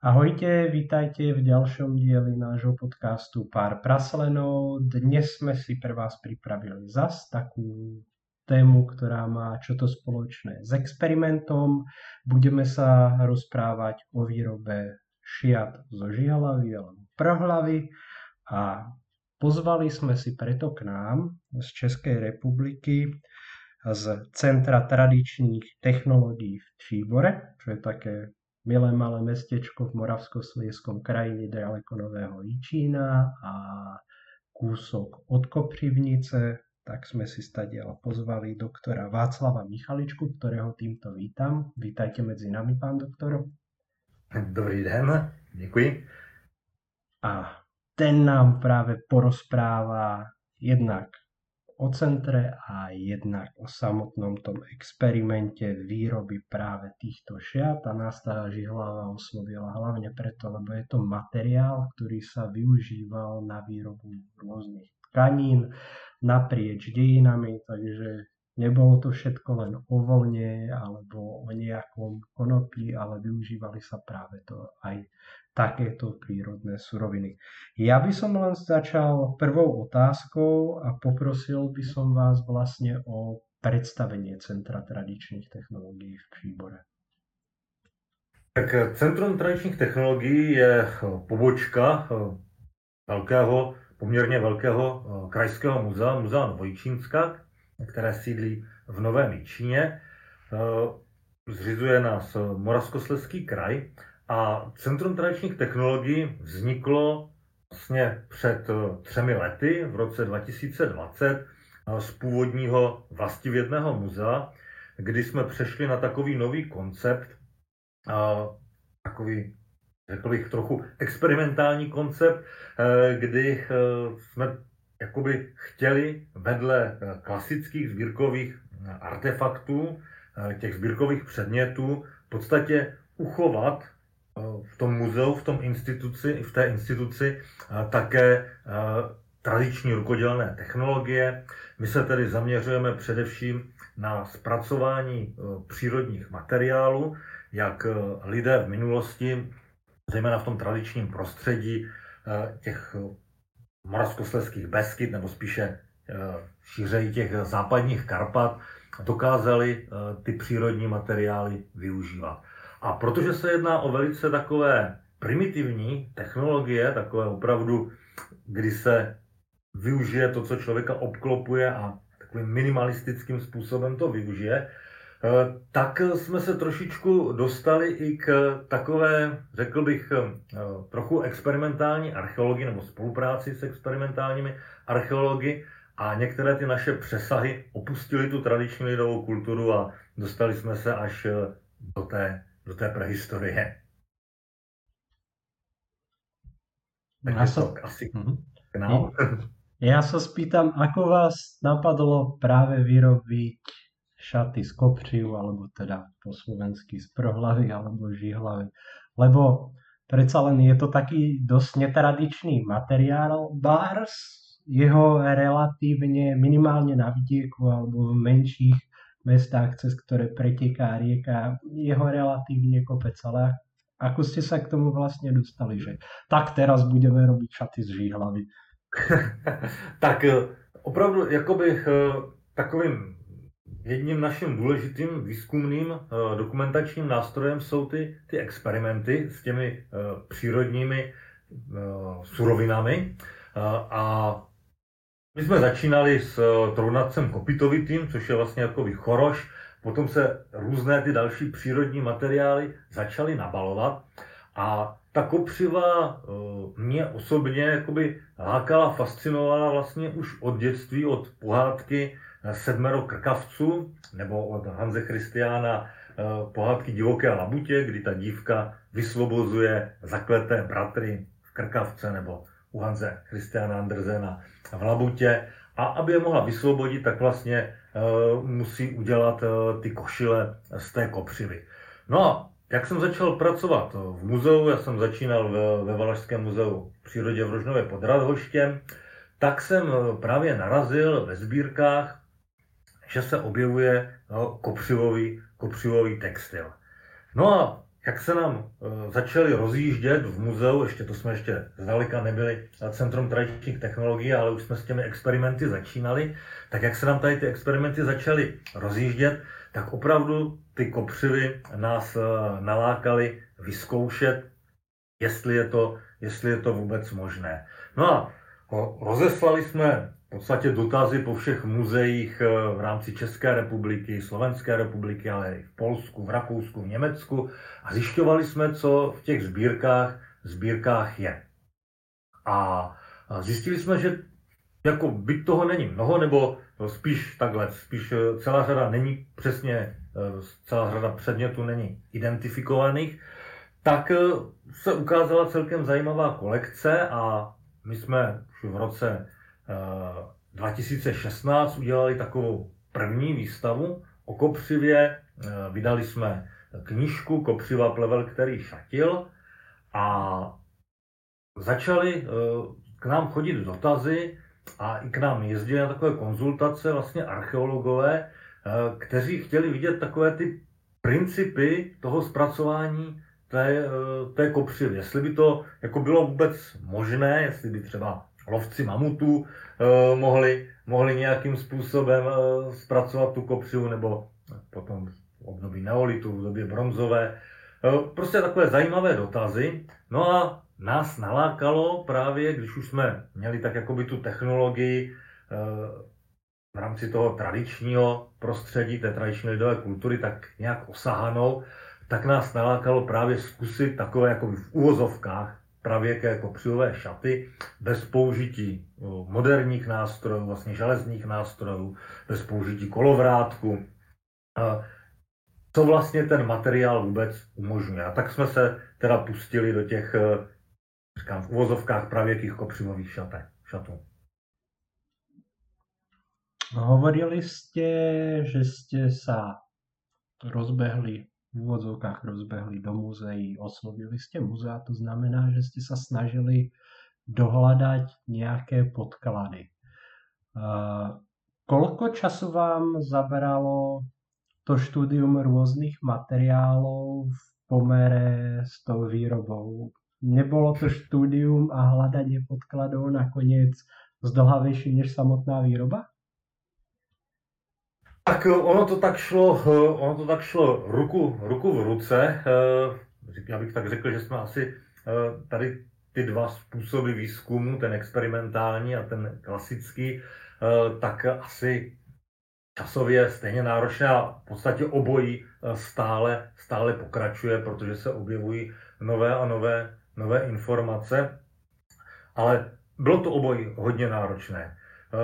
Ahojte, vítajte v ďalšom dieli nášho podcastu Pár praslenov. Dnes sme si pre vás pripravili zas takú tému, ktorá má čo to spoločné s experimentom. Budeme sa rozprávať o výrobe šiat zo žihlavy alebo prhlavy a pozvali sme si preto k nám z Českej republiky z Centra tradičných technológií v Číbore, čo je také milé malé mestečko v Moravskoslieskom kraji nedaleko Nového Jičína a kúsok od Kopřivnice, tak sme si stadiaľ pozvali doktora Václava Michaličku, ktorého týmto vítam. Vítajte medzi nami, pán doktor. Dobrý den, děkuji. A ten nám práve porozpráva jednak o centre a jednak o samotnom tom experimente výroby práve týchto šiat. A nás tá žihlava oslovila hlavne preto, lebo je to materiál, ktorý sa využíval na výrobu rôznych tkanín naprieč dejinami, takže nebolo to všetko len o vlne alebo o nejakom konopi, ale využívali sa práve to aj takéto prírodné suroviny. Ja by som len začal prvou otázkou a poprosil by som vás vlastne o predstavenie Centra tradičných technologií v Příbore. Tak eh, Centrum tradičních technologií je eh, pobočka eh, velkého, poměrně velkého krajského muzea, muzea Novojčínska, které sídlí v Novém Jičíně. Zřizuje nás Moravskoslezský kraj a Centrum tradičních technologií vzniklo vlastně před eh, třemi lety, v roce 2020, eh, z původního vlastivědného muzea, kdy jsme přešli na takový nový koncept, takový, řekl bych, trochu experimentální koncept, eh, kdy jsme jakoby chtěli vedle klasických sbírkových artefaktů, těch sbírkových předmětů, v podstatě uchovat v tom muzeu, v tom instituci, v té instituci také tradiční rukodělné technologie. My se tedy zaměřujeme především na zpracování e, přírodních materiálů, jak e, lidé v minulosti, zejména v tom tradičním prostředí e, těch moravskoslezských Beskyt, nebo spíše šířeji těch západních Karpat, dokázali ty přírodní materiály využívat. A protože se jedná o velice takové primitivní technologie, takové opravdu, kdy se využije to, co člověka obklopuje a takovým minimalistickým způsobem to využije, eh, tak jsme se trošičku dostali i k takové, řekl bych, eh, trochu experimentální archeologii nebo spolupráci s experimentálními archeology a některé ty naše přesahy opustili tu tradiční lidovou kulturu a dostali jsme se až eh, do té do té prehistorie. Tak ja sa... asi mm-hmm. k nám. Ja sa spýtam, ako vás napadlo práve vyrobiť šaty z kopřiu, alebo teda po slovensky z prohlavy alebo žihlavy. Lebo predsa len je to taký dosť netradičný materiál. Bars jeho relatívne minimálne na vidieku alebo v menších mestách, cez ktoré preteká rieka, jeho relatívne kopec, ale ako ste sa k tomu vlastne dostali, že tak teraz budeme robiť šaty z žíhlavy? tak eh, opravdu jakoby eh, takovým jedním naším důležitým výzkumným eh, dokumentačním nástrojem jsou ty, ty experimenty s těmi přírodními surovinami. A my jsme začínali s eh, trounacem kopitovitým, což je vlastně jako choroš, potom se různé ty další přírodní materiály začaly nabalovat. A ta kopřiva eh, mě osobně jakoby lákala, fascinovala vlastně už od dětství, od pohádky eh, Sedmero krkavců, nebo od Hanze Christiana pohádky Divoké labutě, kdy ta dívka vysvobozuje zakleté bratry v krkavce, nebo u Hanze Christiana Andersena v Labutě a aby je mohla vysvobodit, tak vlastně uh, musí udělat uh, ty košile z té kopřivy. No a jak jsem začal pracovat v muzeu, já jsem začínal ve, ve Valašském muzeu v přírodě v Rožnově pod Radhoštěm, tak jsem eh, právě narazil ve sbírkách, že se objevuje kopřivový, kopřivový textil. No a jak se nám eh, začali rozjíždět v muzeu, ještě to jsme ještě zdaleka nebyli Centrum tradičních technologií, ale už jsme s těmi experimenty začínali, tak jak se nám tady ty experimenty začaly rozjíždět, tak opravdu ty kopřivy nás eh, nalákaly vyzkoušet, jestli je to, jestli je to vůbec možné. No a rozeslali jsme v podstatě dotazy po všech muzeích eh, v rámci České republiky, Slovenské republiky, ale i v Polsku, v Rakousku, v Německu a zjišťovali jsme, co v těch sbírkách, sbírkách je. A zjistili jsme, že jako byť toho není mnoho, nebo spíš takhle, spíš eh, celá řada není přesně, eh, celá řada předmětů není identifikovaných, tak se ukázala celkem zajímavá kolekce a my jsme už v roce 2016 eh, udělali takovou první výstavu o kopřivě. Eh, vydali jsme knížku Kopřiva plevel, který šatil a začali eh, k nám chodit dotazy a i k nám jezdili na takové konzultace vlastně archeologové, kteří chtěli vidět takové ty principy toho zpracování té, té kopřivy. Jestli by to jako bylo vůbec možné, jestli by třeba lovci mamutů eh, mohli, mohli nějakým způsobem eh, zpracovat tu kopřivu, nebo potom v období neolitu, v době bronzové. Eh, prostě takové zajímavé dotazy. No a nás nalákalo právě, když už jsme měli tak jakoby tu technologii v rámci toho tradičního prostředí, té tradiční lidové kultury, tak nějak osahanou, tak nás nalákalo právě zkusit takové jako v úvozovkách pravěké kopřivové šaty bez použití moderních nástrojů, vlastně železných nástrojů, bez použití kolovrátku. Co vlastně ten materiál vůbec umožňuje. A tak jsme se teda pustili do těch, e, říkám, v uvozovkách pravěkých kopřivových šatek, šatů. Hovorili ste, že ste sa rozbehli v úvodzovkách rozbehli do muzeí, oslovili ste muzea, to znamená, že ste sa snažili dohľadať nejaké podklady. Uh, koľko času vám zaberalo to štúdium rôznych materiálov v pomere s tou výrobou? Nebolo to štúdium a hľadanie podkladov nakoniec zdlhavejší než samotná výroba? Tak eh, ono to tak šlo, eh, ono to tak šlo ruku, ruku v ruce. Eh, já bych tak řekl, že jsme asi tady ty dva způsoby výzkumu, ten experimentální a ten klasický, tak asi časově stejně náročné a v podstatě obojí stále, stále pokračuje, protože se objevují nové a nové, nové informace. Ale bylo to obojí hodně náročné. Eh,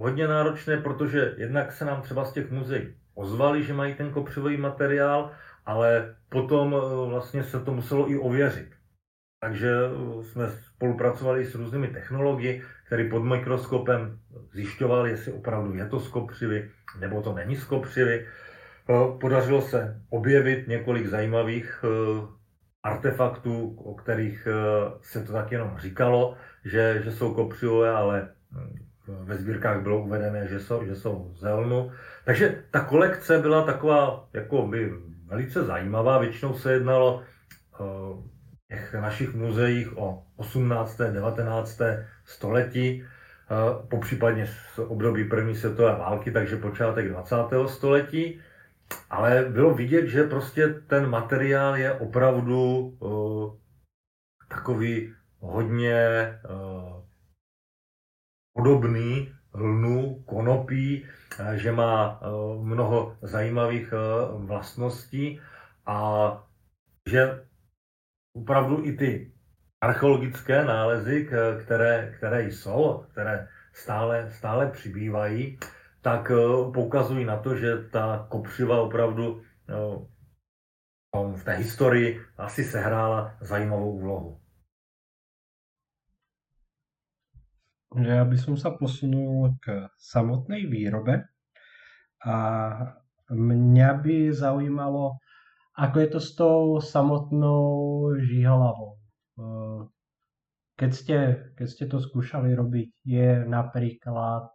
hodně náročné, protože jednak se nám třeba z těch muzeí ozvali, že mají ten kopřivý materiál, ale potom eh, vlastně se to muselo i ověřit. Takže eh, jsme spolupracovali s různými technologi, které pod mikroskopem zjišťovali, jestli opravdu je to z kopřivy, nebo to není z kopřivy. Podařilo se objevit několik zajímavých artefaktů, o kterých se to tak jenom říkalo, že, že jsou kopřivové, ale hm, ve sbírkách bylo uvedené, že jsou, že jsou z. Takže ta kolekce byla taková jako by velice zajímavá. Většinou se jednalo v těch našich muzeích o 18. 19. století, popřípadně z období první světové války, takže počátek 20. století. Ale bylo vidět, že prostě ten materiál je opravdu takový hodně podobný lnu, konopí, eh, že má eh, mnoho zajímavých eh, vlastností a že opravdu i ty archeologické nálezy, které, které jsou, které stále, stále přibývají, tak poukazují na to, že ta kopřiva opravdu v té historii asi sehrála zajímavou úlohu. že ja by som sa posunul k samotnej výrobe a mňa by zaujímalo, ako je to s tou samotnou žihlavou. Keď ste, keď to skúšali robiť, je napríklad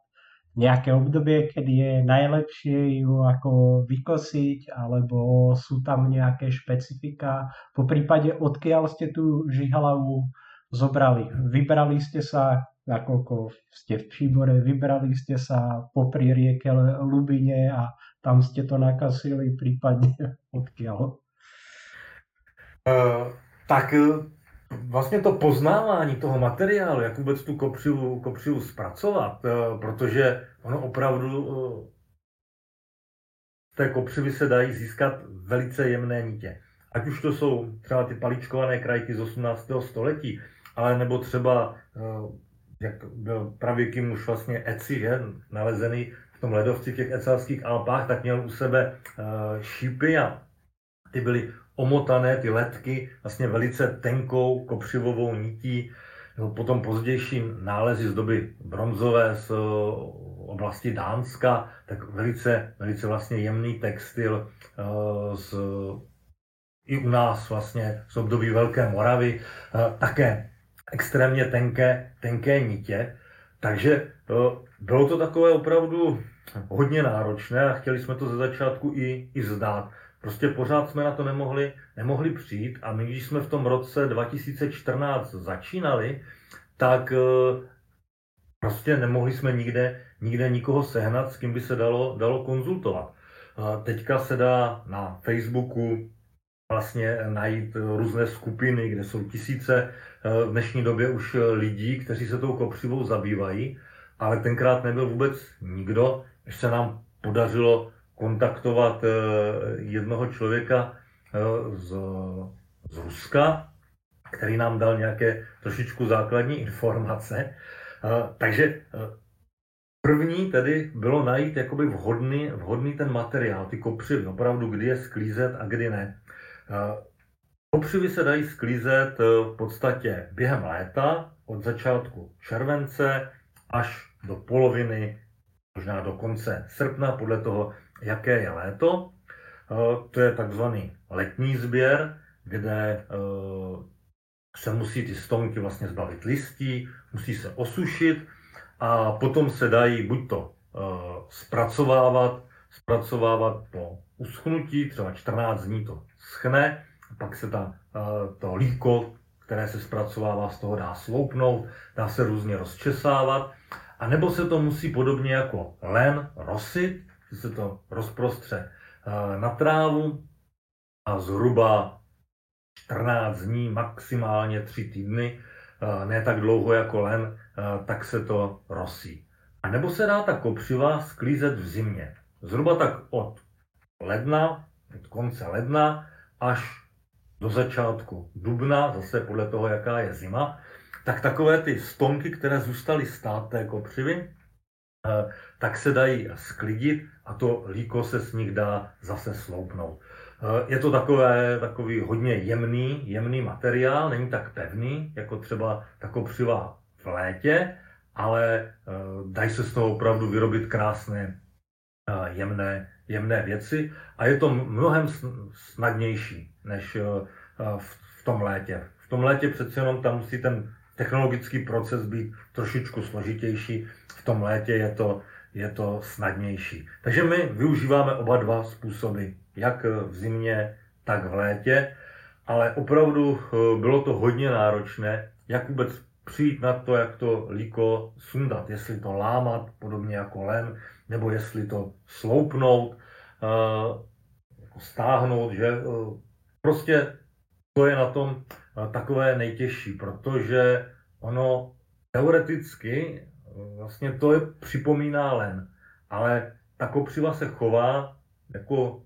nejaké obdobie, kedy je najlepšie ju ako vykosiť, alebo sú tam nejaké špecifika? Po prípade, odkiaľ ste tú žihlavu zobrali? Vybrali ste sa, nakoľko ste v Příbore, vybrali ste sa popri rieke Lubine a tam ste to nakasili, prípadne odkiaľ? Uh, tak vlastně to poznávání toho materiálu, jak vůbec tu kopřivu, kopřivu zpracovat, eh, protože ono opravdu eh, z té kopřivy se dají získat velice jemné nitě. Ať už to jsou třeba ty paličkované krajky z 18. století, ale nebo třeba, eh, jak byl pravěký muž vlastně Eci, že, nalezený v tom ledovci v těch ecalských Alpách, tak měl u sebe šípy a ty byly omotané ty letky vlastně velice tenkou kopřivovou nití. No, potom pozdější nálezy z doby bronzové z oblasti Dánska, tak velice, velice vlastně jemný textil eh, z, i u nás vlastně z období Velké Moravy, eh, také extrémně tenké, tenké nitě. Takže eh, bylo to takové opravdu hodně náročné a chtěli jsme to ze začátku i, i zdát. Prostě pořád jsme na to nemohli, nemohli přijít a my, když jsme v tom roce 2014 začínali, tak eh, prostě nemohli jsme nikde, nikde nikoho sehnat, s kým by se dalo, dalo konzultovat. Teďka se dá na Facebooku vlastně najít různé skupiny, kde jsou tisíce v dnešní době už lidí, kteří se tou kopřivou zabývají, ale tenkrát nebyl vůbec nikdo, když se nám podařilo kontaktovat eh, jednoho člověka eh, z, z Ruska, který nám dal nějaké trošičku základní informace. Eh, takže první tedy bylo najít jakoby vhodný, vhodný ten materiál, ty kopřivy, opravdu kdy je sklízet a kdy ne. Kopřivy se dají sklízet v podstatě během léta, od začátku července až do poloviny, možná do konce srpna, podle toho, jaké je léto. Eh, to je takzvaný letní sběr, kde eh, se musí ty stonky vlastně zbavit listí, musí se osušit a potom se dají buď to eh, zpracovávat, zpracovávat po uschnutí, třeba 14 dní to schne, pak se ta, to líko, které se zpracovává, z toho dá sloupnout, dá se různě rozčesávat, a nebo se to musí podobně jako len rosit, že se to rozprostře eh, na trávu a zhruba 14 dní, maximálně 3 týdny, eh, ne tak dlouho jako len, eh, tak se to rosí. A nebo se dá ta kopřiva sklízet v zimě. Zhruba tak od ledna, od konce ledna až do začátku dubna, zase podle toho, jaká je zima, tak takové ty stonky, které zůstaly stát té kopřivy, Eh, tak se dají sklidit a to líko se z nich dá zase sloupnout. Eh, je to takové, takový hodně jemný, jemný materiál, není tak pevný, jako třeba ta kopřiva v létě, ale eh, dají se z toho opravdu vyrobit krásné, jemné, jemné věci a je to mnohem snadnější než v tom létě. V tom létě přece jenom tam musí ten technologický proces být trošičku složitější, v tom létě je to, je to snadnější. Takže my využíváme oba dva způsoby, jak v zimě, tak v létě, ale opravdu eh, bylo to hodně náročné, jak vůbec přijít na to, jak to líko sundat, jestli to lámat, podobně jako len, nebo jestli to sloupnout, eh, jako stáhnout, že eh, prostě to je na tom takové nejtěžší, protože ono teoreticky vlastně to je, připomíná len, ale ta kopřiva se chová jako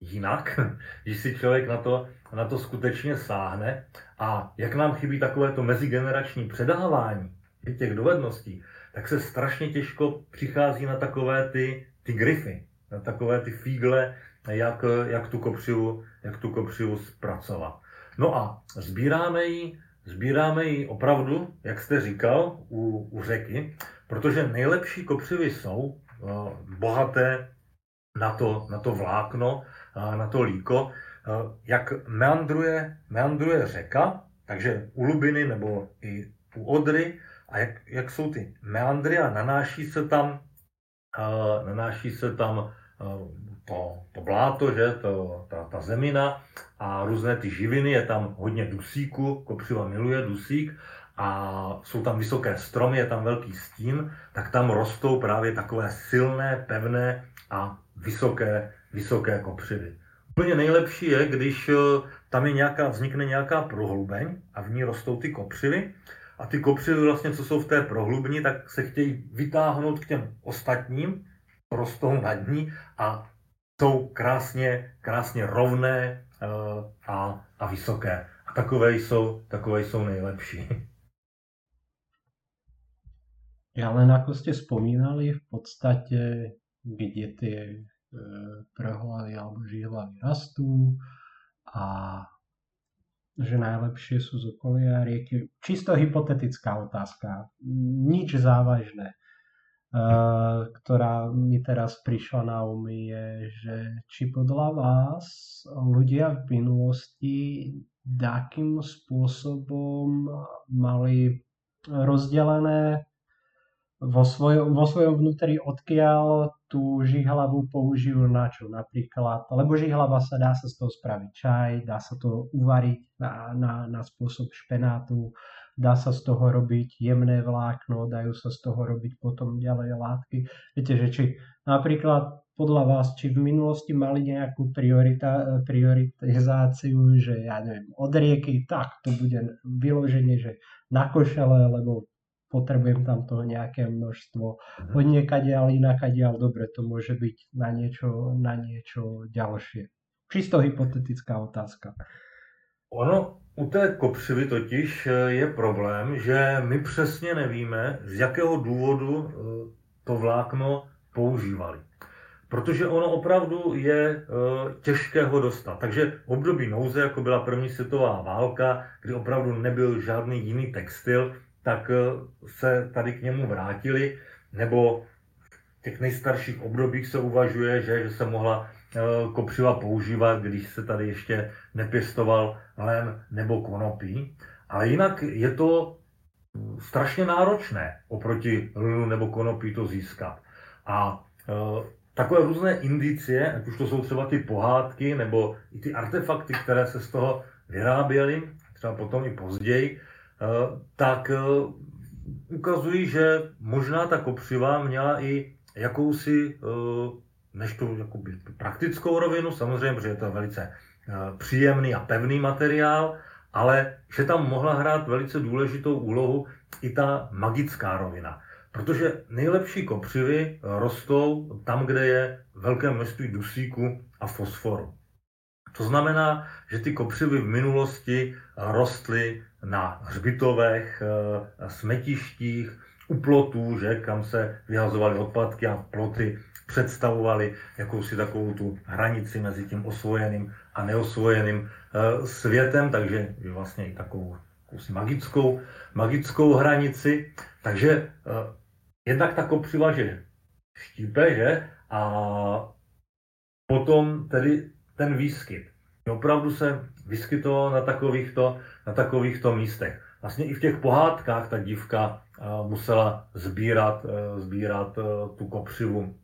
jinak, když si člověk na to, na to skutečně sáhne. A jak nám chybí takové to mezigenerační předávání těch dovedností, tak se strašně těžko přichází na takové ty, ty grify, na takové ty fígle, jak, jak, tu kopřivu, jak tu kopřivu zpracovat. No a sbíráme ji, sbíráme ji opravdu, jak jste říkal, u, u řeky, protože nejlepší kopřivy jsou uh, bohaté na to, na to vlákno, uh, na to líko. Uh, jak meandruje, meandruje řeka, takže u Lubiny nebo i u Odry, a jak, jak jsou ty meandry a nanáší se tam nanáší se tam to, to bláto, že, to, ta, ta zemina a různé ty živiny, je tam hodně dusíku, kopřiva miluje dusík a jsou tam vysoké stromy, je tam velký stín, tak tam rostou právě takové silné, pevné a vysoké, vysoké kopřivy. Úplně nejlepší je, když eh, tam je nějaká, vznikne nějaká prohlubeň a v ní rostou ty kopřivy a ty kopřivy vlastně, co jsou v té prohlubni, tak se chtějí vytáhnout k těm ostatním, rostou nad ní a jsou krásně, krásně rovné eh, a, a vysoké. A takové jsou, takové jsou nejlepší. Ale ako ste spomínali, v podstate, kde tie e, alebo žihlavy rastú a že najlepšie sú z okolia rieky. Čisto hypotetická otázka, nič závažné, ktorá mi teraz prišla na um je, že či podľa vás ľudia v minulosti takým spôsobom mali rozdelené vo svojom, vo svojom vnútri, odkiaľ tú žihlavu použijú na čo? Napríklad, lebo žihlava sa dá sa z toho spraviť čaj, dá sa to uvariť na, na, na spôsob špenátu, dá sa z toho robiť jemné vlákno, dajú sa z toho robiť potom ďalej látky. Viete, že či napríklad podľa vás, či v minulosti mali nejakú priorita, prioritizáciu, že ja neviem, od rieky, tak to bude vyloženie, že na košele, lebo potrebujem tam toho nejaké množstvo. Mhm. Od niekadiaľ, inakadiaľ, dobre, to môže byť na niečo, na niečo ďalšie. Čisto hypotetická otázka. Ono u té kopřivy totiž eh, je problém, že my přesně nevíme, z jakého důvodu eh, to vlákno používali. Protože ono opravdu je e, těžké ho dostat. Takže v období nouze, jako byla první světová válka, kdy opravdu nebyl žádný jiný textil, tak eh, se tady k němu vrátili, nebo v těch nejstarších obdobích se uvažuje, že, že se mohla eh, kopřiva používat, když se tady ještě nepěstoval lem nebo konopí. Ale jinak je to strašně náročné oproti lnu nebo konopí to získat. A e, takové různé indicie, ať už to jsou třeba ty pohádky nebo i ty artefakty, které se z toho vyráběly, třeba potom i později, Eh, tak eh, ukazují, že možná ta kopřiva měla i jakousi, eh, než tu jakoby, praktickou rovinu, samozřejmě, protože je to velice příjemný a pevný materiál, ale že tam mohla hrát velice důležitou úlohu i ta magická rovina. Protože nejlepší kopřivy rostou tam, kde je velké množství dusíku a fosforu. To znamená, že ty kopřivy v minulosti rostly na hřbitovech, eh, smetištích, u plotů, že, kam se vyhazovaly odpadky a ploty představovaly jakousi takovou tu hranici mezi tím osvojeným a neosvojeným eh, světem, takže vlastně i takovou jakousi magickou, magickou hranici. Takže eh, jednak ta kopřiva, že štípe, že, a potom tedy ten výskyt. Opravdu se vyskytovalo na takovýchto, na takovýchto místech. Vlastně i v těch pohádkách ta dívka eh, musela sbírat, sbírat tu kopřivu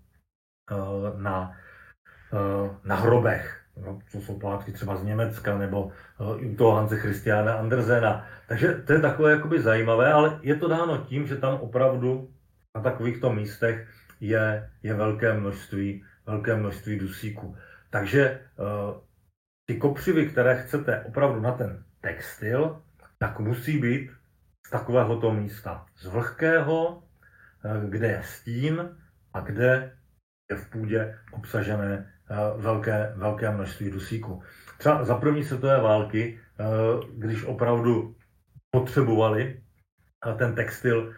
na, na hrobech. No, to jsou pohádky třeba z Německa nebo i u toho Hanse Christiana Andersena. Takže to je takové jakoby zajímavé, ale je to dáno tím, že tam opravdu na takovýchto místech je, je velké množství, velké množství dusíku. Takže ty kopřivy, které chcete opravdu na ten textil, tak musí být z takovéhoto místa. Z vlhkého, eh, kde je stín a kde je v půdě obsažené eh, velké, velké množství dusíku. Třeba za první světové války, eh, když opravdu potřebovali ten textil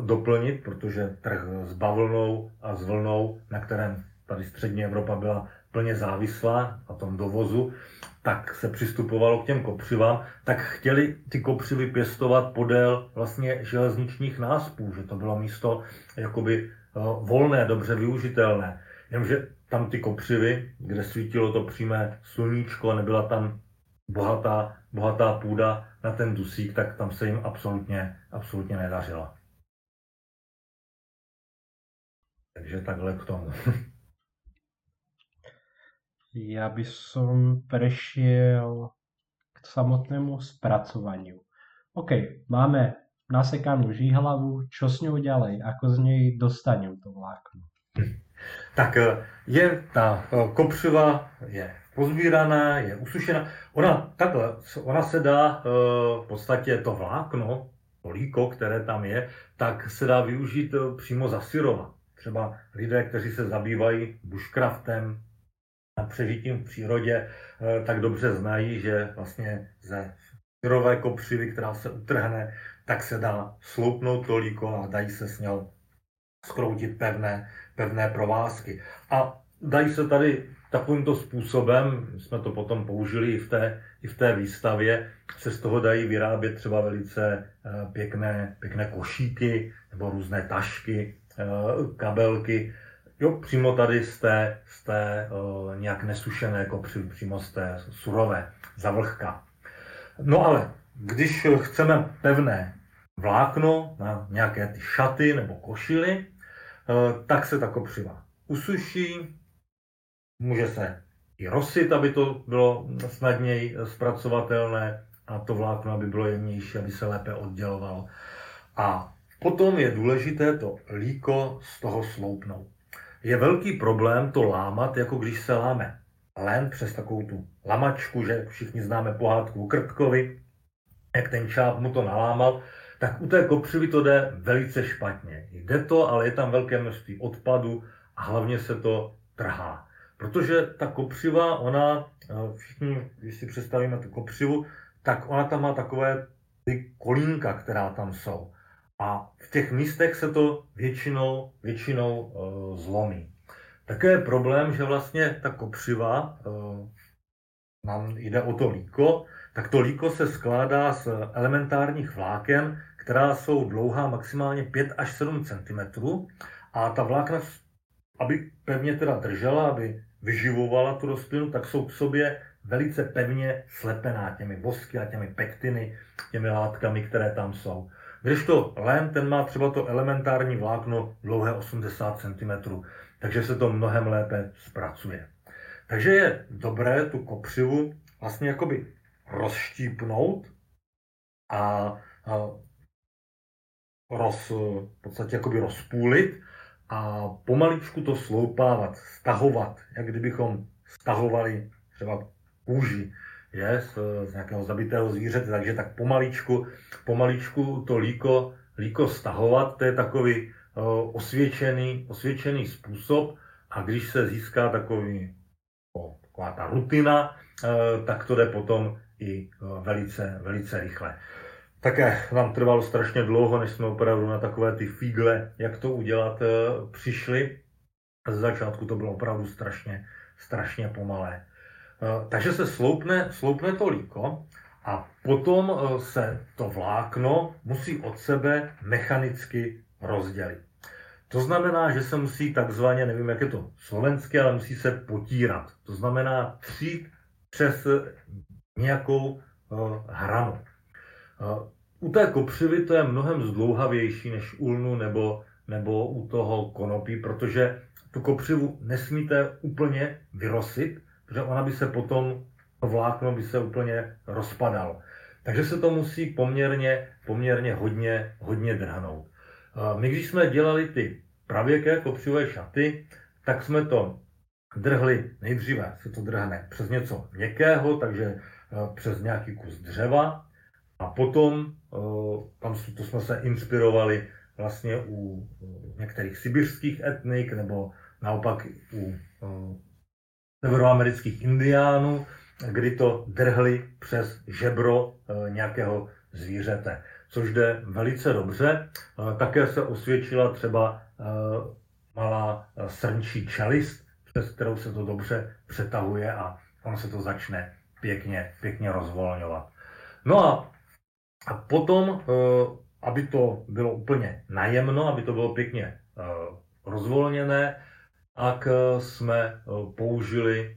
doplnit, protože trh s bavlnou a s vlnou, na kterém tady střední Evropa byla plně závislá na tom dovozu, tak se přistupovalo k těm kopřivám, tak chtěli ty kopřivy pěstovat podél vlastně železničních náspů, že to bylo místo jakoby eh, volné, dobře využitelné. Jenomže tam ty kopřivy, kde svítilo to přímé sluníčko, nebyla tam bohatá, bohatá půda na ten dusík, tak tam se jim absolutně, absolutně nedařila. Takže takhle k tomu. Ja by som prešiel k samotnému spracovaniu. OK, máme nasekanú žihlavu, čo s ňou ďalej? Ako z nej dostanem to vlákno? Tak eh, je ta eh, kopřiva je pozbíraná, je usušená. Ona takhle, ona se dá eh, v podstatě to vlákno, to líko, které tam je, tak se dá využít přímo za syrova. Třeba lidé, kteří se zabývají bushcraftem, a přežitím v přírodě, tak dobře znají, že vlastně ze syrové kopřivy, která se utrhne, tak se dá sloupnout to líko a dají se s něho skroutit pevné, pevné provázky. A dají se tady takovýmto způsobem, jsme to potom použili i v té, i v té výstavě, se z toho dají vyrábět třeba velice eh, pěkné, pěkné košíky nebo různé tašky, eh, kabelky. Jo, přímo tady z té, z té uh, nějak nesušené, jako přímo z té surové, zavlhka. No ale když chceme pevné vlákno na nějaké ty šaty nebo košily, eh, tak se ta kopřiva usuší, může se i rosit, aby to bylo snadněji zpracovatelné a to vlákno, aby bylo jemnější, aby se lépe oddělovalo. A potom je důležité to líko z toho sloupnout. Je velký problém to lámat, jako když se láme len přes takovou tu lamačku, že všichni známe pohádku Krtkovi, jak ten čáp mu to nalámal, tak u té kopřivy to jde velice špatně. Jde to, ale je tam velké množství odpadu a hlavně se to trhá. Protože ta kopřiva, ona, eh, všichni, když si představíme tu kopřivu, tak ona tam má takové ty kolínka, která tam jsou. A v těch místech se to většinou, většinou uh, zlomí. Také je problém, že vlastně ta kopřiva, uh, nám jde o to líko, tak to líko se skládá z elementárních vláken, která jsou dlouhá maximálně 5 až 7 cm a ta vlákna, aby pevně teda držela, aby vyživovala tu rostlinu, tak jsou k sobě velice pevně slepená těmi bosky a těmi pektiny, těmi látkami, které tam jsou. Když to len, ten má třeba to elementární vlákno dlouhé 80 cm, takže se to mnohem lépe zpracuje. Takže je dobré tu kopřivu vlastně jakoby rozštípnout a, roz, v podstatě jakoby rozpůlit a pomaličku to sloupávat, stahovat, jak kdybychom stahovali třeba kůži je, z, z nějakého zabitého zvířete, takže tak pomaličku, pomaličku to líko, líko stahovat, to je takový osvědčený, osvědčený způsob. A když se získá takový, taková ta rutina, uh, tak to jde potom i uh, velice, velice rychle. Také nám trvalo strašně dlouho, než jsme opravdu na takové ty fígle, jak to udělat, přišli. Ze začátku to bylo opravdu strašně, strašně pomalé. Eh, takže se sloupne, sloupne to líko a potom eh, se to vlákno musí od sebe mechanicky rozdělit. To znamená, že se musí takzvaně, nevím, jak je to slovensky, ale musí se potírat. To znamená třít přes nějakou uh, hranu. Uh, u té kopřivy to je mnohem zdlouhavější než u lnu nebo, nebo u toho konopí, protože tu kopřivu nesmíte úplně vyrosit, protože ona by se potom, to vlákno by se úplně rozpadalo. Takže se to musí poměrně, poměrně hodně, hodně drhnout. My když jsme dělali ty pravěké kopřivé šaty, tak jsme to drhli, nejdříve se to drhne přes něco měkkého, takže e, přes nějaký kus dřeva. A potom, e, tam to jsme se inspirovali vlastně u některých sibirských etnik nebo naopak u e, severoamerických indiánů, kdy to drhli přes žebro nějakého zvířete, což jde velice dobře. Eh, také se osvědčila třeba eh, malá srnčí čelist, přes kterou se to dobře přetahuje a on se to začne pěkně, pěkně rozvolňovat. No a, potom, aby to bylo úplně najemno, aby to bylo pěkně rozvolněné, ak jsme eh, použili,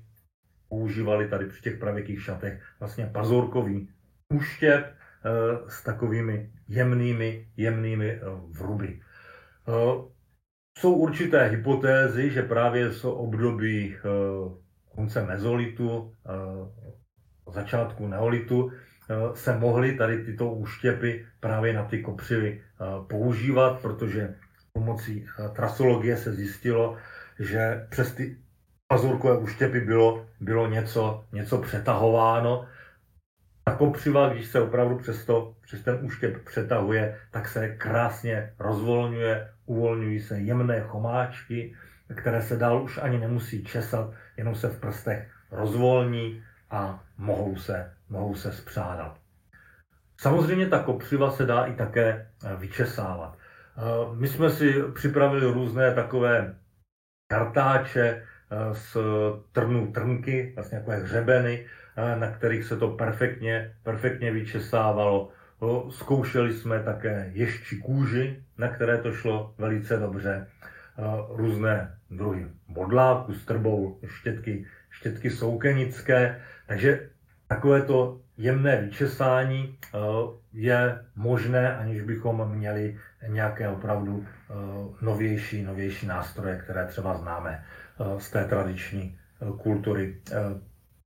používali tady při těch pravěkých šatech vlastně pazurkový úštěp eh, s takovými jemnými, jemnými eh, vruby. jsou určité hypotézy, že právě z období konce mezolitu, začátku neolitu se mohly tady tyto úštěpy právě na ty kopřivy používat, protože pomocí trasologie se zjistilo, že přes ty pazurkové úštěpy bylo, bylo něco, něco přetahováno. Ta kopřiva, když se opravdu přes, to, přes ten úštěp přetahuje, tak se krásně rozvolňuje, uvolňují se jemné chomáčky, které se dál už ani nemusí česat, jenom se v prstech rozvolní a mohou se, mohou se spřádat. Samozřejmě ta kopřiva se dá i také vyčesávat. My jsme si připravili různé takové kartáče, Eh, z trnů trnky, vlastně takové hřebeny, eh, na kterých se to perfektně, perfektně vyčesávalo. Zkoušeli jsme také ješči kůži, na které to šlo velice dobře. Eh, různé druhy bodláku, strbou, štětky, štětky soukenické. Takže takovéto jemné vyčesání je možné, aniž bychom měli nějaké opravdu novější, novější nástroje, které třeba známe Eh, z té tradiční eh, kultury eh,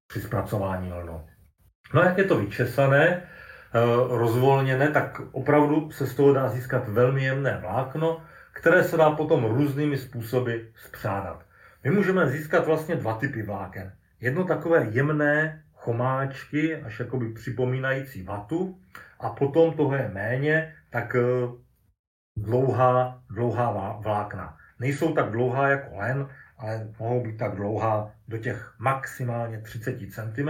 při zpracování lnu. No a jak je to vyčesané, rozvolněné, tak opravdu se z toho dá získat velmi jemné vlákno, které se dá potom různými způsoby spřádat. My můžeme získat vlastně dva typy vláken. Jedno takové jemné chomáčky, až jakoby připomínající vatu, a potom toho je méně, tak dlouhá, dlouhá vlákna. Nejsou tak dlouhá jako len, ale mohou být tak dlouhá do těch maximálně 30 cm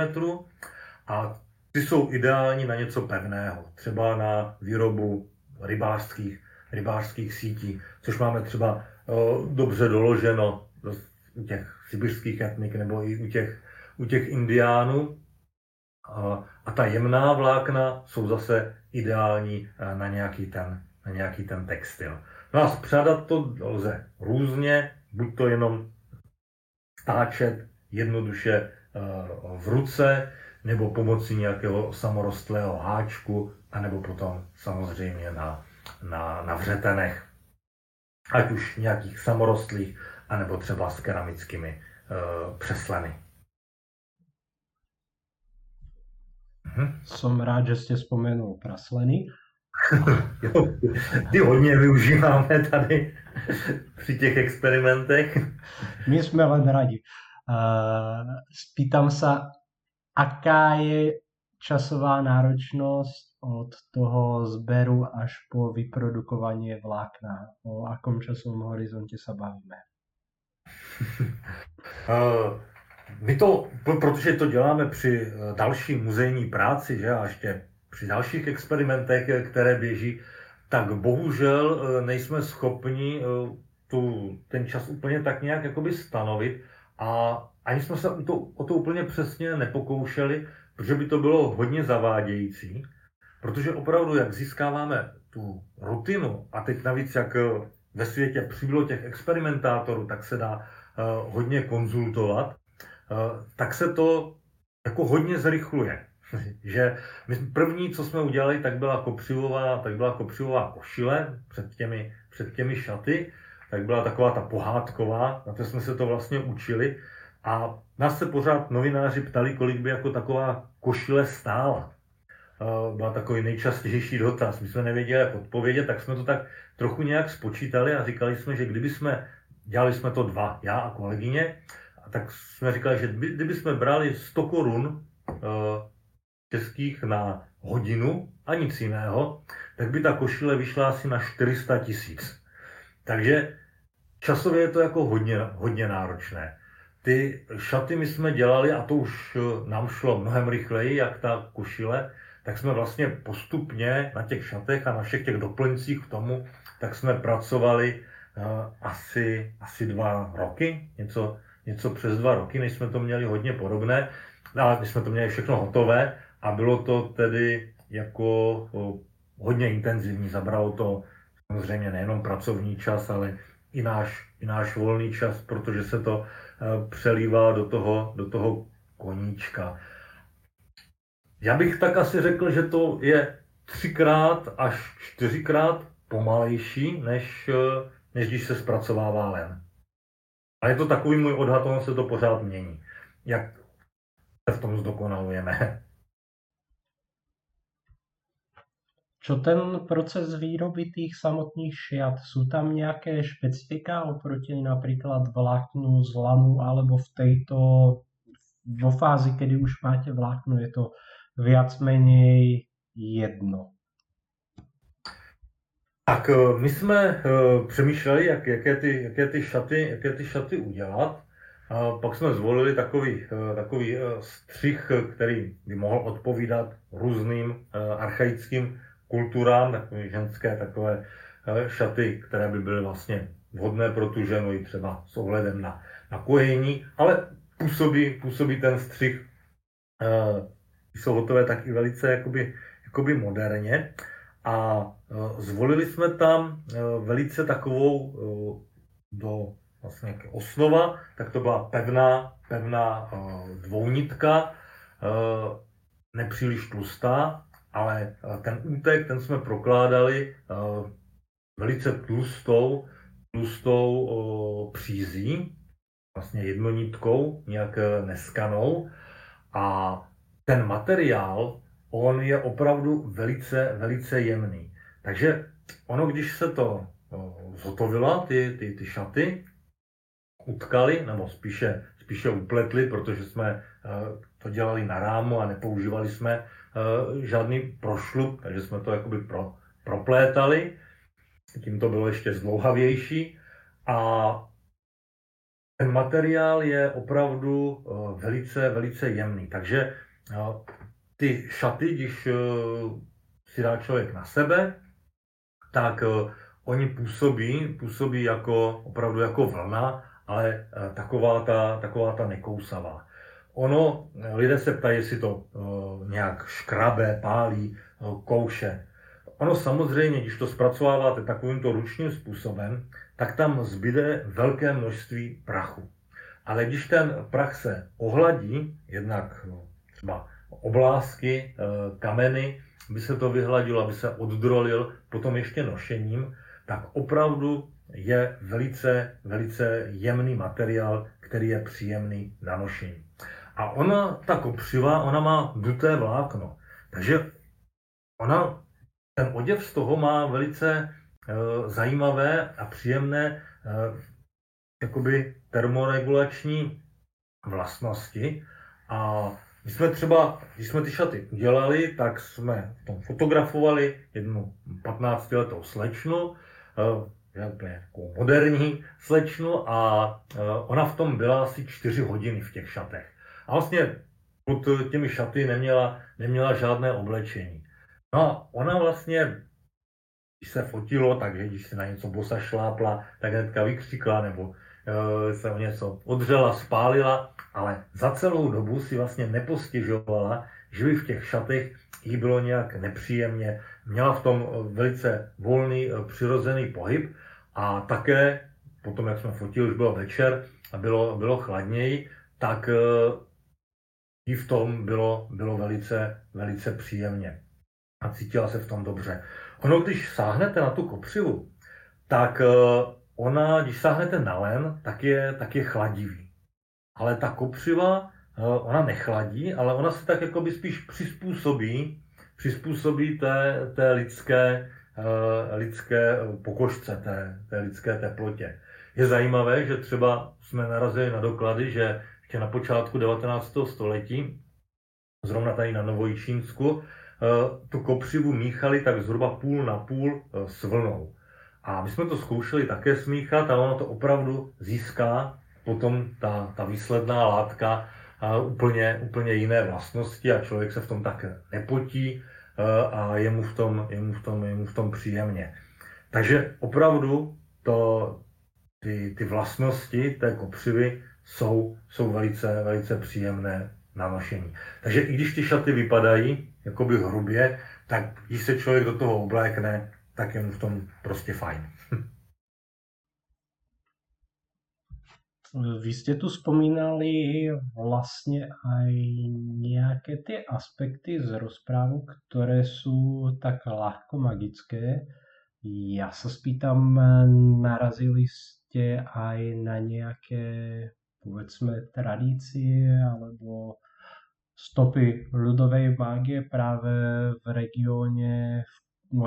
a ty jsou ideální na něco pevného, třeba na výrobu rybářských, rybářských sítí, což máme třeba dobře doloženo u těch sibirských etnik nebo i u těch, u těch indiánů. A ta jemná vlákna jsou zase ideální na nějaký ten, na nějaký ten textil. No a spřádat to lze různě, buď to jenom stáčet jednoduše eh, v ruce nebo pomocí nějakého samorostlého háčku, anebo potom samozřejmě na, na, na vřetenech, ať už nějakých samorostlých, anebo třeba s keramickými uh, přesleny. Mhm. Som rád, že jste vzpomenul prasleny. Jo, ty hodně využíváme tady při těch experimentech. My jsme len radi. Uh, spýtam sa, aká je časová náročnosť od toho zberu až po vyprodukovanie vlákna? O akom časovom horizonte sa bavíme? Uh, my to, protože to děláme při další muzejní práci, že a ještě při dalších experimentech, které běží, tak bohužel eh, nejsme schopni eh, tu, ten čas úplně tak nějak jakoby stanovit a ani jsme se to, o to úplně přesně nepokoušeli, protože by to bylo hodně zavádějící, protože opravdu, jak získáváme tu rutinu a teď navíc, jak eh, ve světě přibylo těch experimentátorů, tak se dá hodně konzultovat, tak se to jako hodně zrychluje. že my první, co jsme udělali, tak byla kopřivová, tak byla kopřivová košile před těmi, před těmi šaty, tak byla taková ta pohádková, na to jsme se to vlastně učili a nás se pořád novináři ptali, kolik by jako taková košile stála. Byla takový nejčastější dotaz. My jsme nevěděli, jak odpovědět, tak jsme to tak trochu nějak spočítali a říkali jsme, že kdyby jsme, dělali jsme to dva, já a kolegyně, a tak jsme říkali, že kdyby jsme brali 100 korun českých na hodinu a nic jiného, tak by ta košile vyšla asi na 400 tisíc. Takže časově je to jako hodně, hodně náročné. Ty šaty my jsme dělali, a to už eh, nám šlo mnohem rychleji, jak ta košile, tak jsme vlastně postupně na těch šatech a na všech těch doplňcích k tomu, tak jsme pracovali uh, asi, asi dva roky, něco, něco přes dva roky, než jsme to měli hodně podobné. A my jsme to měli všechno hotové a bylo to tedy jako hodně intenzivní. Zabralo to samozřejmě nejenom pracovní čas, ale i náš, i náš volný čas, protože se to e, přelívá do toho, do toho koníčka. Já bych tak asi řekl, že to je třikrát až čtyřikrát pomalejší než, e, než když se zpracovává len. A je to takový můj odhad, ono se to pořád mění. Jak se v tom zdokonalujeme. Čo ten proces výroby tých samotných šiat? Sú tam nejaké špecifika oproti napríklad vláknu z lanu alebo v tejto vo fázi, kedy už máte vlákno, je to viac menej jedno? Tak eh, my jsme eh, přemýšleli, jak, jaké, ty, jaké, ty šaty, jaké ty šaty udělat. Pak jsme zvolili takový, eh, takový střih, který by mohl odpovídat různým archaickým kulturám, takové ženské takové šaty, které by byly vlastně vhodné pro tu ženu i třeba s ohledem na, na kojení, ale působí, působí ten střih, když jsou hotové, tak i velice jakoby, jakoby moderně. A e, zvolili jsme tam velice takovou do vlastně osnova, tak to byla pevná, pevná dvounitka, nepříliš tlustá, ale ten útek, ten jsme prokládali velice tlustou, tlustou přízí, vlastně jednonitkou, nějak neskanou. A ten materiál on je opravdu velice, velice jemný. Takže ono, když se to zhotovilo, ty, ty, ty šaty, utkali, nebo spíše, spíše upletli, protože jsme to dělali na rámu a nepoužívali jsme žádný prošlup, takže jsme to jakoby pro, proplétali. Tím to bylo ještě zdlouhavější a ten materiál je opravdu e, velice, velice jemný. Takže ty šaty, když eh, si dá člověk na sebe, tak eh, oni působí, působí jako, opravdu jako vlna, ale eh, taková ta, taková ta nekousavá. Ono, lidé se ptají, jestli to nějak škrabe, pálí, kouše. Ono samozřejmě, když to zpracováváte takovýmto ručním způsobem, tak tam zbyde velké množství prachu. Ale když ten prach se ohladí, jednak no, třeba oblásky, kameny, by se to vyhladilo, aby se oddrolil potom ještě nošením, tak opravdu je velice, velice jemný materiál, který je příjemný na nošení. A ona, ta kopřiva, ona má duté vlákno. Takže ona, ten oděv z toho má velice e, zajímavé a příjemné e, jakoby termoregulační vlastnosti. A my jsme třeba, když jsme ty šaty udělali, tak jsme tom fotografovali jednu 15-letou slečnu, eh, takovou moderní slečnu a ona v tom byla asi 4 hodiny v těch šatech. A vlastně pod těmi šaty neměla, neměla žádné oblečení. No a ona vlastně, když se fotilo, takže když se na něco bosa šlápla, tak hnedka vykřikla nebo Eh, se o něco odřela, spálila, ale za celou dobu si vlastně nepostěžovala, že by v těch šatech jí bylo nějak nepříjemně. Měla v tom velice volný, eh, přirozený pohyb a také potom, jak jsme fotili, už bylo večer a bylo, bylo chladněji, tak eh, jí v tom bylo, bylo velice, velice příjemně a cítila se v tom dobře. Ono, když sáhnete na tu kopřivu, tak ona, když sáhnete na len, tak je, tak je chladivý. Ale ta kopřiva, eh, ona nechladí, ale ona se tak jako by spíš přizpůsobí, přizpůsobí té, té lidské, eh, lidské pokožce, té, té lidské teplotě. Je zajímavé, že třeba jsme narazili na doklady, že ještě na počátku 19. století, zrovna tady na Novojičínsku, eh, tu kopřivu míchali tak zhruba půl na půl s vlnou. A my jsme to zkoušeli také smíchat a ono to opravdu získá potom ta, ta výsledná látka a úplně, úplně jiné vlastnosti a člověk se v tom tak nepotí a je mu v tom, je mu v tom, je mu v tom příjemně. Takže opravdu to, ty, ty vlastnosti té kopřivy jsou, jsou velice, velice příjemné na nošení. Takže i když ty šaty vypadají jakoby hrubě, tak když se člověk do toho oblékne, tak je mu v tom prostě fajn. Vy ste tu spomínali vlastne aj nejaké tie aspekty z rozprávu, ktoré sú tak ľahko magické. Ja sa spýtam, narazili ste aj na nejaké, povedzme, tradície alebo stopy ľudovej mágie práve v regióne, v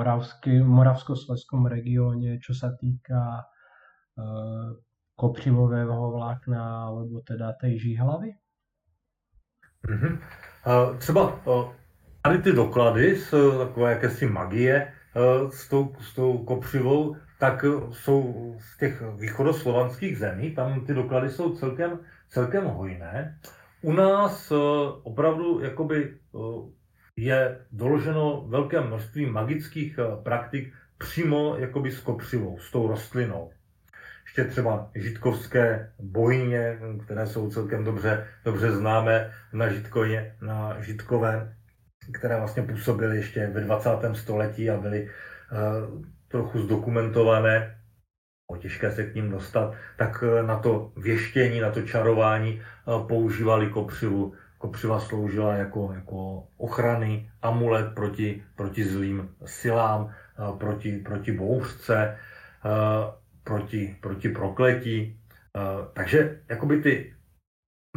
moravsko-sleskom regióne, čo sa týka uh, kopřivového vlákna alebo teda tej žíhlavy? Mm-hmm. Uh, třeba uh, tady ty doklady z takové jakési magie, Eh, s tou, s tou kopřivou, tak jsou z těch východoslovanských zemí, tam ty doklady jsou celkem, celkem hojné. U nás eh, opravdu jakoby eh, je doloženo velké množství magických praktik přímo jakoby s kopřivou, s tou rostlinou. Ještě třeba žitkovské bohyně, které jsou celkem dobře, dobře známé na, Žitkoně, na Žitkové které vlastně působily ještě ve 20. století a byly trochu zdokumentované, těžké se k ním dostat, tak uh, na to věštění, na to čarování uh, používali kopřivu. Kopřiva sloužila jako, jako ochrany, amulet proti, proti zlým silám, proti, proti bouřce, proti, proti prokletí. Takže jakoby ty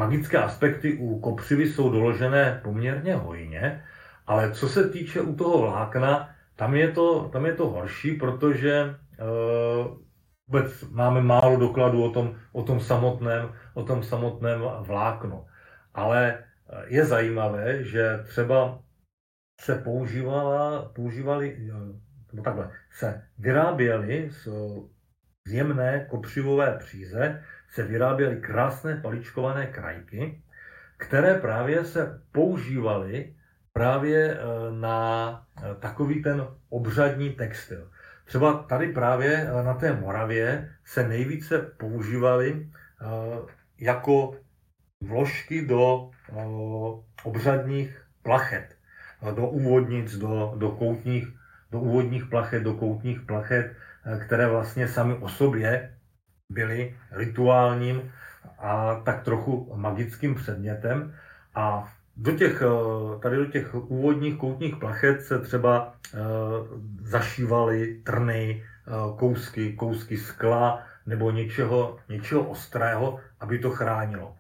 magické aspekty u kopřivy jsou doložené poměrně hojně ale co se týče u toho vlákna, tam je to, tam je to horší, protože uh, vůbec máme málo dokladů o tom, o tom samotném, o tom samotném vláknu. Ale eh, je zajímavé, že třeba se používala, používali, eh, nebo takhle, se vyráběly z, z jemné kopřivové příze, se vyráběly krásné paličkované krajky, které právě se používaly právě eh, na eh, takový ten obřadní textil. Třeba tady právě eh, na té Moravě se nejvíce používaly jako vložky do obřadních plachet, do úvodnic, do, do koutních, do úvodních plachet, do koutních plachet, které vlastně sami o sobě byly rituálním a tak trochu magickým předmětem. A do těch, eh, tady do těch úvodních koutních plachet se třeba eh, zašívaly trny, eh, kousky, kousky skla nebo něčeho, něčeho ostrého, aby to chránilo.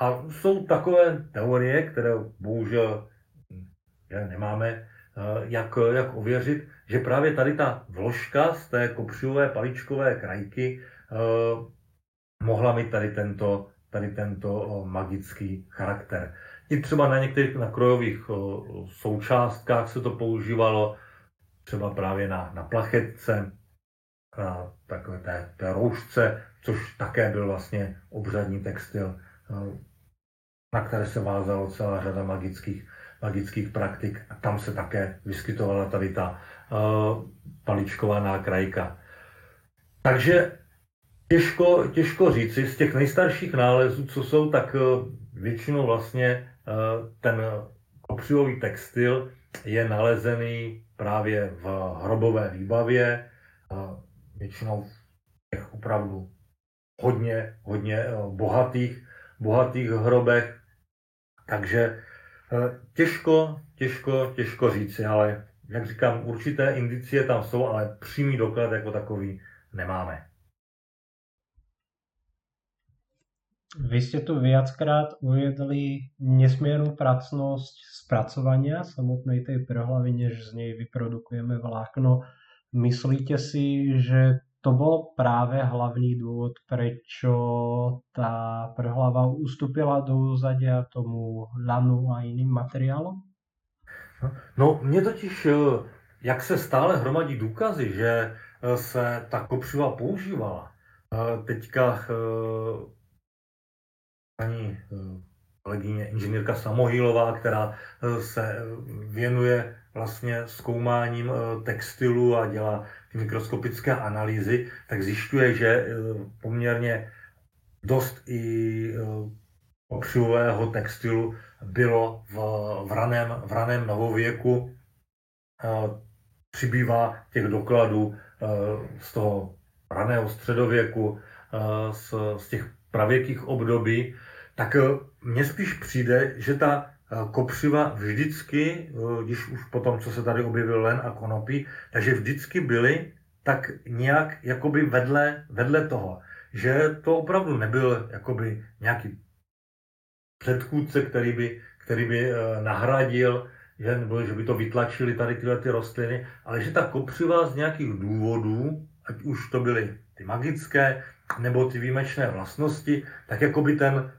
A jsou takové teorie, které bohužel nemáme jak, jak ověřit, že právě tady ta vložka z té kopřivové paličkové krajky mohla mít tady tento, tady tento magický charakter. I třeba na některých na krojových součástkách se to používalo, třeba právě na, na plachetce, na takové té, té roušce, což také byl vlastně obřadní textil, na které se vázalo celá řada magických, magických praktik. A tam se také vyskytovala tady ta uh, paličkovaná krajka. Takže těžko, těžko říci, z těch nejstarších nálezů, co jsou, tak většinou vlastně Eh, ten kopřivový textil je nalezený právě v hrobové výbavě, většinou v těch opravdu hodně, hodně eh, bohatých, bohatých hrobech. Takže eh, těžko, těžko, těžko říci, ale jak říkám, určité indicie tam jsou, ale přímý doklad jako takový nemáme. Vy ste tu viackrát uviedli nesmiernu pracnosť spracovania samotnej tej prhlavy, než z nej vyprodukujeme vlákno. Myslíte si, že to bol práve hlavný dôvod, prečo tá prhlava ustúpila do úzadia tomu lanu a iným materiálom? No, mě totiž, eh, jak se stále hromadí důkazy, že eh, se ta kopřiva používala, eh, teďka paní eh, kolegyně inženýrka Samohýlová, která eh, se eh, věnuje vlastně zkoumáním textilu a dělá mikroskopické analýzy, tak zjišťuje, že poměrně dost i opřivového textilu bylo v, v, raném, v raném novověku. Přibývá těch dokladů z toho raného středověku, z, z těch pravěkých období, tak eh, mně spíš přijde, že ta eh, kopřiva vždycky, eh, když už potom, co se tady objevil len a konopí, takže vždycky byly tak nějak jakoby vedle, vedle toho, že to opravdu nebyl jakoby nějaký předchůdce, který by, který by nahradil, že, nebo že by to vytlačili tady tyhle ty rostliny, ale že ta kopřiva z nějakých důvodů, ať už to byly ty magické, nebo ty výjimečné vlastnosti, tak jako by ten uh,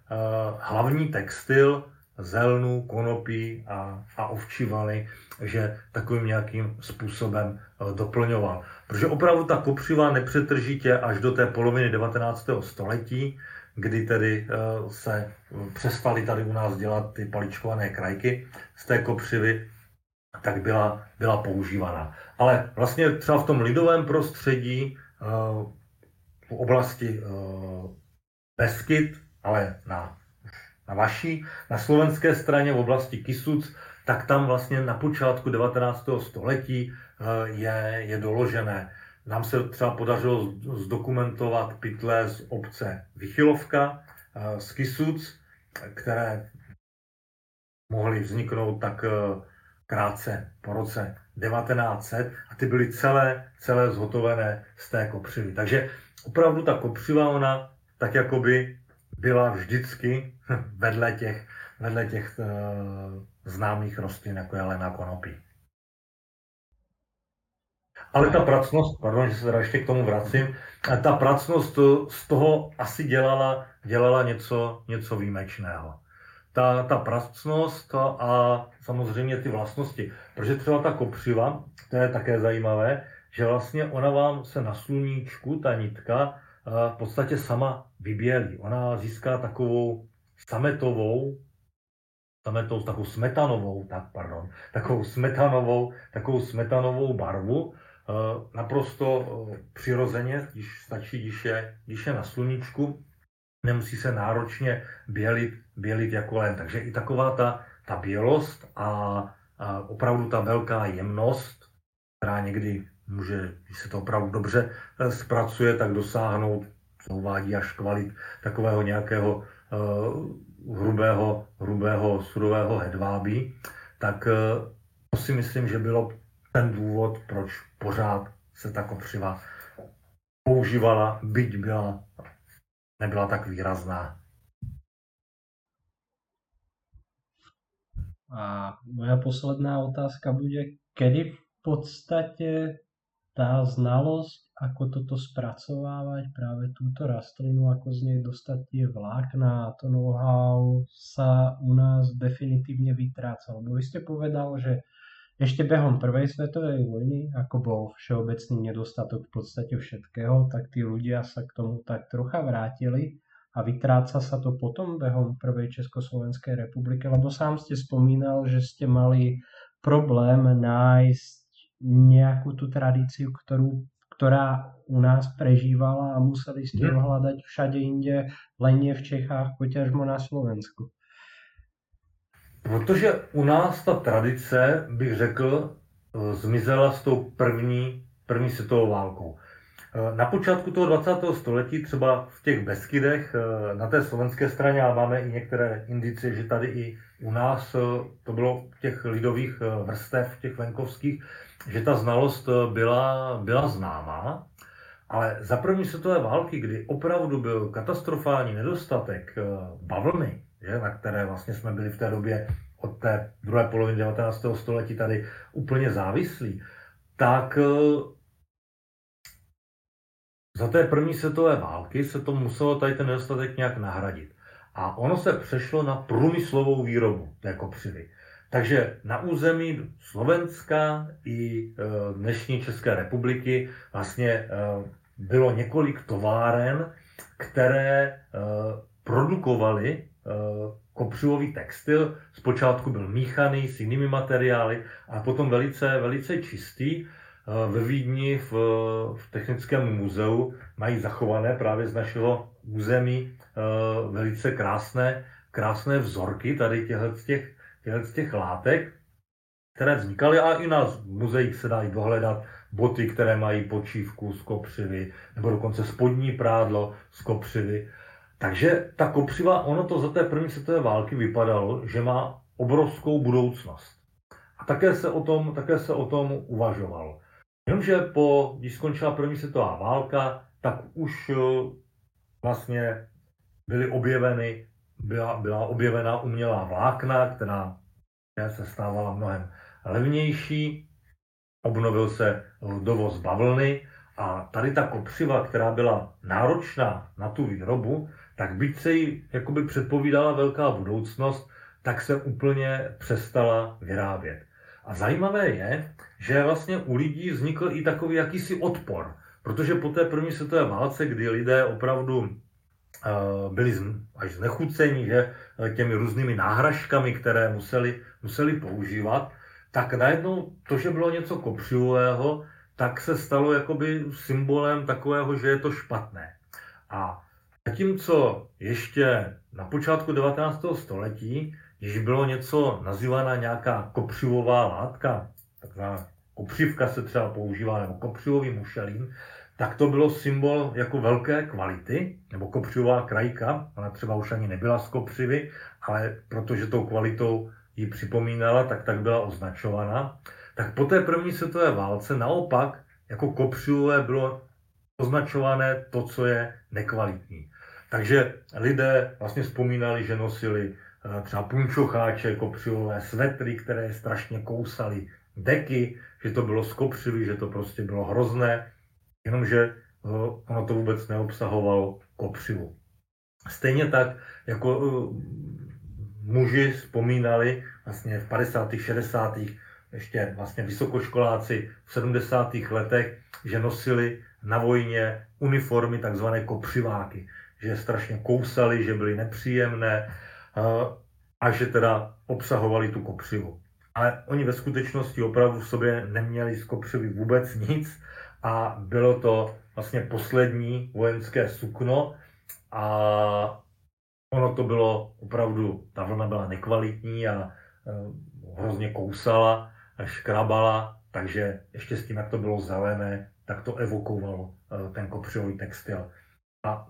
hlavní textil zelnu, konopí a, a ovčivany, že takovým nějakým způsobem uh, doplňoval. Protože opravdu ta kopřiva nepřetržitě až do té poloviny 19. století, kdy tedy uh, se přestali tady u nás dělat ty paličkované krajky z té kopřivy, tak byla, byla používaná. Ale vlastně třeba v tom lidovém prostředí uh, v oblasti uh, Beskyt, ale na, na vaší, na slovenské straně v oblasti Kisuc, tak tam vlastně na počátku 19. století uh, je, je doložené. Nám se třeba podařilo zdokumentovat pytle z obce Vychylovka uh, z Kisuc, které mohly vzniknout tak krátce po roce 1900 a ty byly celé, celé zhotovené z té kopřivy. Takže opravdu ta kopřiva, ona tak jakoby byla vždycky vedle těch, vedle těch uh, známých rostlin, jako je lena konopí. Ale ta pracnost, pardon, že se teda ještě k tomu vracím, ta pracnost z toho asi dělala, dělala něco, něco výjimečného. Ta, ta pracnost a samozřejmě ty vlastnosti. Protože třeba ta kopřiva, to je také zajímavé, že vlastně ona vám se na sluníčku, ta nitka, eh, v podstatě sama vybělí. Ona získá takovou sametovou, sametou, takovou smetanovou, tak pardon, takovou smetanovou, takovou smetanovou barvu, eh, naprosto eh, přirozeně, když stačí, když je, když je na sluníčku, nemusí se náročně bělit, bělit jako len. Takže i taková ta, ta bělost a, a opravdu ta velká jemnost, která někdy může, když se to opravdu dobře eh, zpracuje, tak dosáhnout, co uvádí až kvalit takového nějakého uh, hrubého, hrubého surového hedvábí, tak uh, to si myslím, že bylo ten důvod, proč pořád se ta kopřiva používala, byť byla, nebyla tak výrazná. A moja posledná otázka bude, kedy v podstate tá znalosť, ako toto spracovávať, práve túto rastlinu, ako z nej dostať tie vlákna to know-how sa u nás definitívne vytráca. Lebo vy ste povedal, že ešte behom prvej svetovej vojny, ako bol všeobecný nedostatok v podstate všetkého, tak tí ľudia sa k tomu tak trocha vrátili a vytráca sa to potom behom prvej Československej republiky, lebo sám ste spomínal, že ste mali problém nájsť nejakú tú tradíciu, ktorú, ktorá u nás prežívala a museli ste ho mhm. hľadať všade inde, len nie v Čechách, poťažmo na Slovensku. Protože u nás ta tradice, bych řekl, zmizela s tou první, první světovou válkou. Na počátku toho 20. století, třeba v těch Beskydech, na té slovenské straně, a máme i některé indicie, že tady i u nás to bylo v těch lidových vrstev, těch venkovských, že ta znalost eh, byla, byla známá, ale za první světové války, kdy opravdu byl katastrofální nedostatek eh, bavlny, že, na které vlastně jsme byli v té době od té druhé poloviny 19. století tady úplně závislí, tak eh, za té první světové války se to muselo tady ten nedostatek nějak nahradit. A ono se přešlo na průmyslovou výrobu té kopřivy. Takže na území Slovenska i e, dnešní České republiky vlastně e, bylo několik továren, které e, produkovaly kopřivový textil. Zpočátku byl míchaný s jinými materiály a potom velice, velice čistý. Ve Vídni v, v Technickém muzeu mají zachované právě z našeho území velice krásné, krásné vzorky tady těchto těch těch látek, které vznikaly a i na muzeích se dají dohledat boty, které mají počívku z kopřivy, nebo dokonce spodní prádlo z kopřivy. Takže ta kopřiva, ono to za té první světové války vypadalo, že má obrovskou budoucnost. A také se o tom, také se o tom uvažovalo. Jenomže po, když skončila první světová válka, tak už vlastně byly objeveny, byla, byla objevena umělá vlákna, která se stávala mnohem levnější, obnovil se dovoz bavlny a tady ta kopřiva, která byla náročná na tu výrobu, tak byť se jí jakoby předpovídala velká budoucnost, tak se úplně přestala vyrábět. A zajímavé je, že vlastně u lidí vznikl i takový jakýsi odpor, protože po té první světové válce, kdy lidé opravdu eh, byli až znechuceni že, eh, těmi různými náhražkami, které museli, museli používat, tak najednou to, že bylo něco kopřivového, tak se stalo jakoby symbolem takového, že je to špatné. A zatímco ještě na počátku 19. století, když bylo něco nazývána nějaká kopřivová látka, taková kopřivka se třeba používá, nebo kopřivový mušelín, tak to bylo symbol jako velké kvality, nebo kopřivová krajka, ona třeba už ani nebyla z kopřivy, ale protože tou kvalitou ji připomínala, tak tak byla označovaná. Tak po té první světové válce naopak jako kopřivové bylo označované to, co je nekvalitní. Takže lidé vlastně vzpomínali, že nosili eh, třeba punčocháče kopřivové, svetry, které strašně kousaly, deky, že to bylo z kopřivy, že to prostě bylo hrozné, jenomže eh, ono to vůbec neobsahovalo kopřivu. Stejně tak, jako eh, muži vzpomínali vlastně v 50. 60. ještě vlastně vysokoškoláci v 70. letech, že nosili na vojně uniformy takzvané kopřiváky, že strašně kousali, že byly nepříjemné a že teda obsahovali tu kopřivu. Ale oni ve skutečnosti opravdu v sobě neměli z kopřivy vůbec nic a bylo to vlastně poslední vojenské sukno a ono to bylo opravdu, ta vlna byla nekvalitní a e, hrozně kousala, škrabala, takže ještě s tím, jak to bylo zelené, tak to evokovalo e, ten kopřivový textil. A,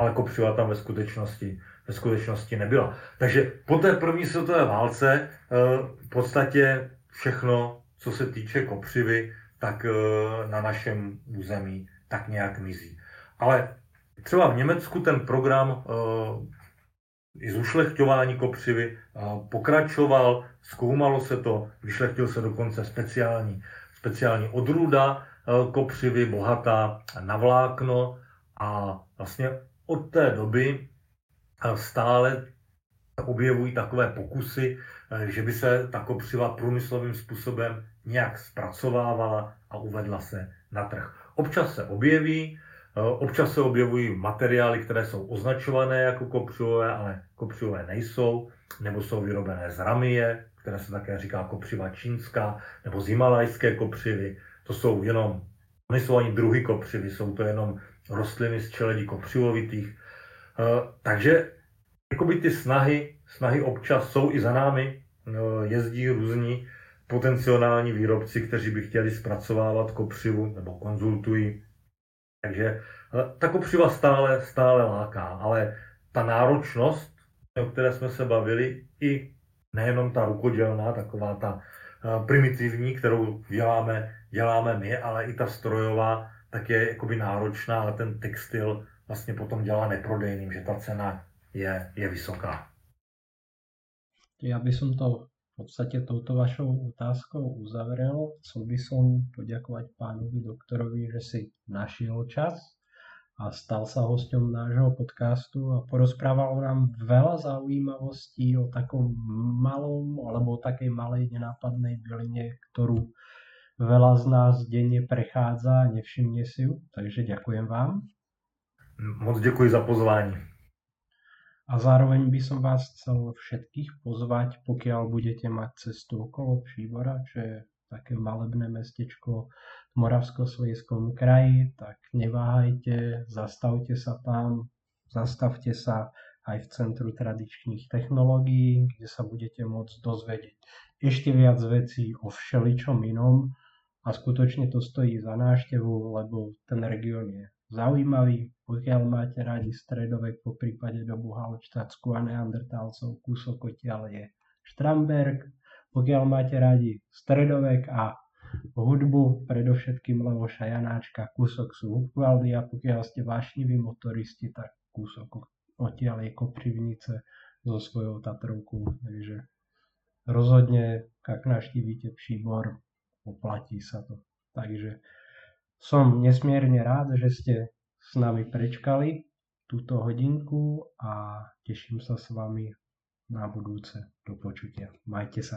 ale kopřiva tam ve skutečnosti, ve skutečnosti nebyla. Takže po té první světové válce e, v podstatě všechno, co se týče kopřivy, tak na našem území tak nějak mizí. Ale třeba v Německu ten program i zušlechťování kopřivy pokračoval, zkoumalo se to, vyšlechtil se dokonce speciální, speciální odrůda kopřivy, bohatá na vlákno a vlastně od té doby stále objevují takové pokusy, že by se ta kopřiva průmyslovým způsobem nějak zpracovávala a uvedla se na trh. Občas se objeví, Eh, občas se objevují materiály, které jsou označované jako kopřivové, ale kopřivové nejsou, nebo jsou vyrobené z ramie, které se také říká kopřiva čínská, nebo z himalajské kopřivy. To jsou jenom, nejsou ani druhy kopřivy, jsou to jenom rostliny z čeledí kopřivovitých. Eh, takže jakoby ty snahy, snahy občas jsou i za námi, eh, jezdí různí potenciální výrobci, kteří by chtěli zpracovávat kopřivu nebo konzultují takže ta kopřiva stále, stále láká, ale ta náročnost, o které jsme se bavili, i nejenom ta rukodělná, taková ta eh, primitivní, kterou děláme, děláme my, ale i ta strojová, tak je jakoby náročná a ten textil vlastně potom dělá neprodejným, že ta cena je, je vysoká. Ja by som to podstate touto vašou otázkou uzavrel. Chcel by som poďakovať pánovi doktorovi, že si našiel čas a stal sa hosťom nášho podcastu a porozprával nám veľa zaujímavostí o takom malom alebo o takej malej nenápadnej byline, ktorú veľa z nás denne prechádza a nevšimne si ju. Takže ďakujem vám. Moc děkuji za pozvání. A zároveň by som vás chcel všetkých pozvať, pokiaľ budete mať cestu okolo Příbora, čo je také malebné mestečko v Moravskoslejskom kraji, tak neváhajte, zastavte sa tam, zastavte sa aj v Centru tradičných technológií, kde sa budete môcť dozvedieť ešte viac vecí o všeličom inom. A skutočne to stojí za návštevu, lebo ten región je zaujímavý, pokiaľ máte radi stredovek, po prípade dobu Halštátsku a neandertálcov, kúsok odtiaľ je Štramberg, pokiaľ máte radi stredovek a hudbu, predovšetkým Levoša Janáčka, kúsok sú Hupvaldy a pokiaľ ste vášniví motoristi, tak kúsok odtiaľ je Koprivnice so svojou Tatrovkou, takže rozhodne, ak naštívite Příbor, oplatí sa to. Takže som nesmierne rád, že ste s nami prečkali túto hodinku a teším sa s vami na budúce. Do počutia. Majte sa.